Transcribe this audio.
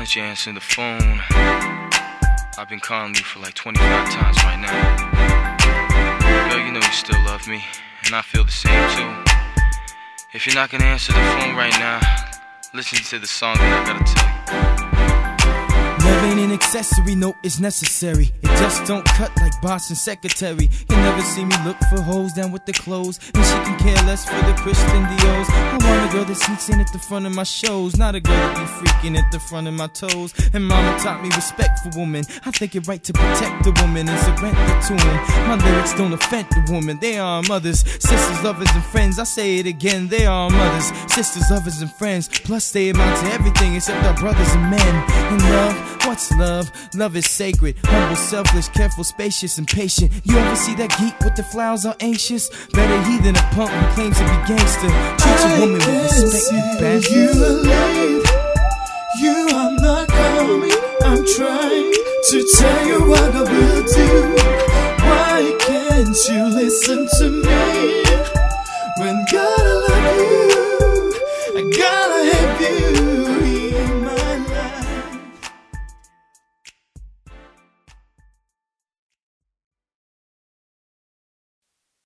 that you answer the phone. I've been calling you for like 25 times right now. Girl, you know you still love me, and I feel the same too. If you're not gonna answer the phone right now, listen to the song that I gotta tell you. Love ain't an accessory, no, it's necessary. It just don't cut like boss and secretary. You never see me look for hoes down with the clothes. And she can care less for the Christian Dior's. Girl that sneaks in at the front of my shows. Not a girl that be freaking at the front of my toes. And mama taught me respect for women. I think it right to protect the woman and surrender to him. My lyrics don't offend the woman, they are mothers. Sisters, lovers, and friends. I say it again, they are mothers. Sisters, lovers, and friends. Plus, they amount to everything except our brothers and men. And love What's love? Love is sacred. Humble, selfless, careful, spacious, and patient. You ever see that geek with the flowers all anxious? Better he than a punk who claims to be gangster. Treat a woman with respect and passion. You. You are not coming. I'm trying to tell you what I will do. Why can't you listen to me? When God I love you, I gotta help you.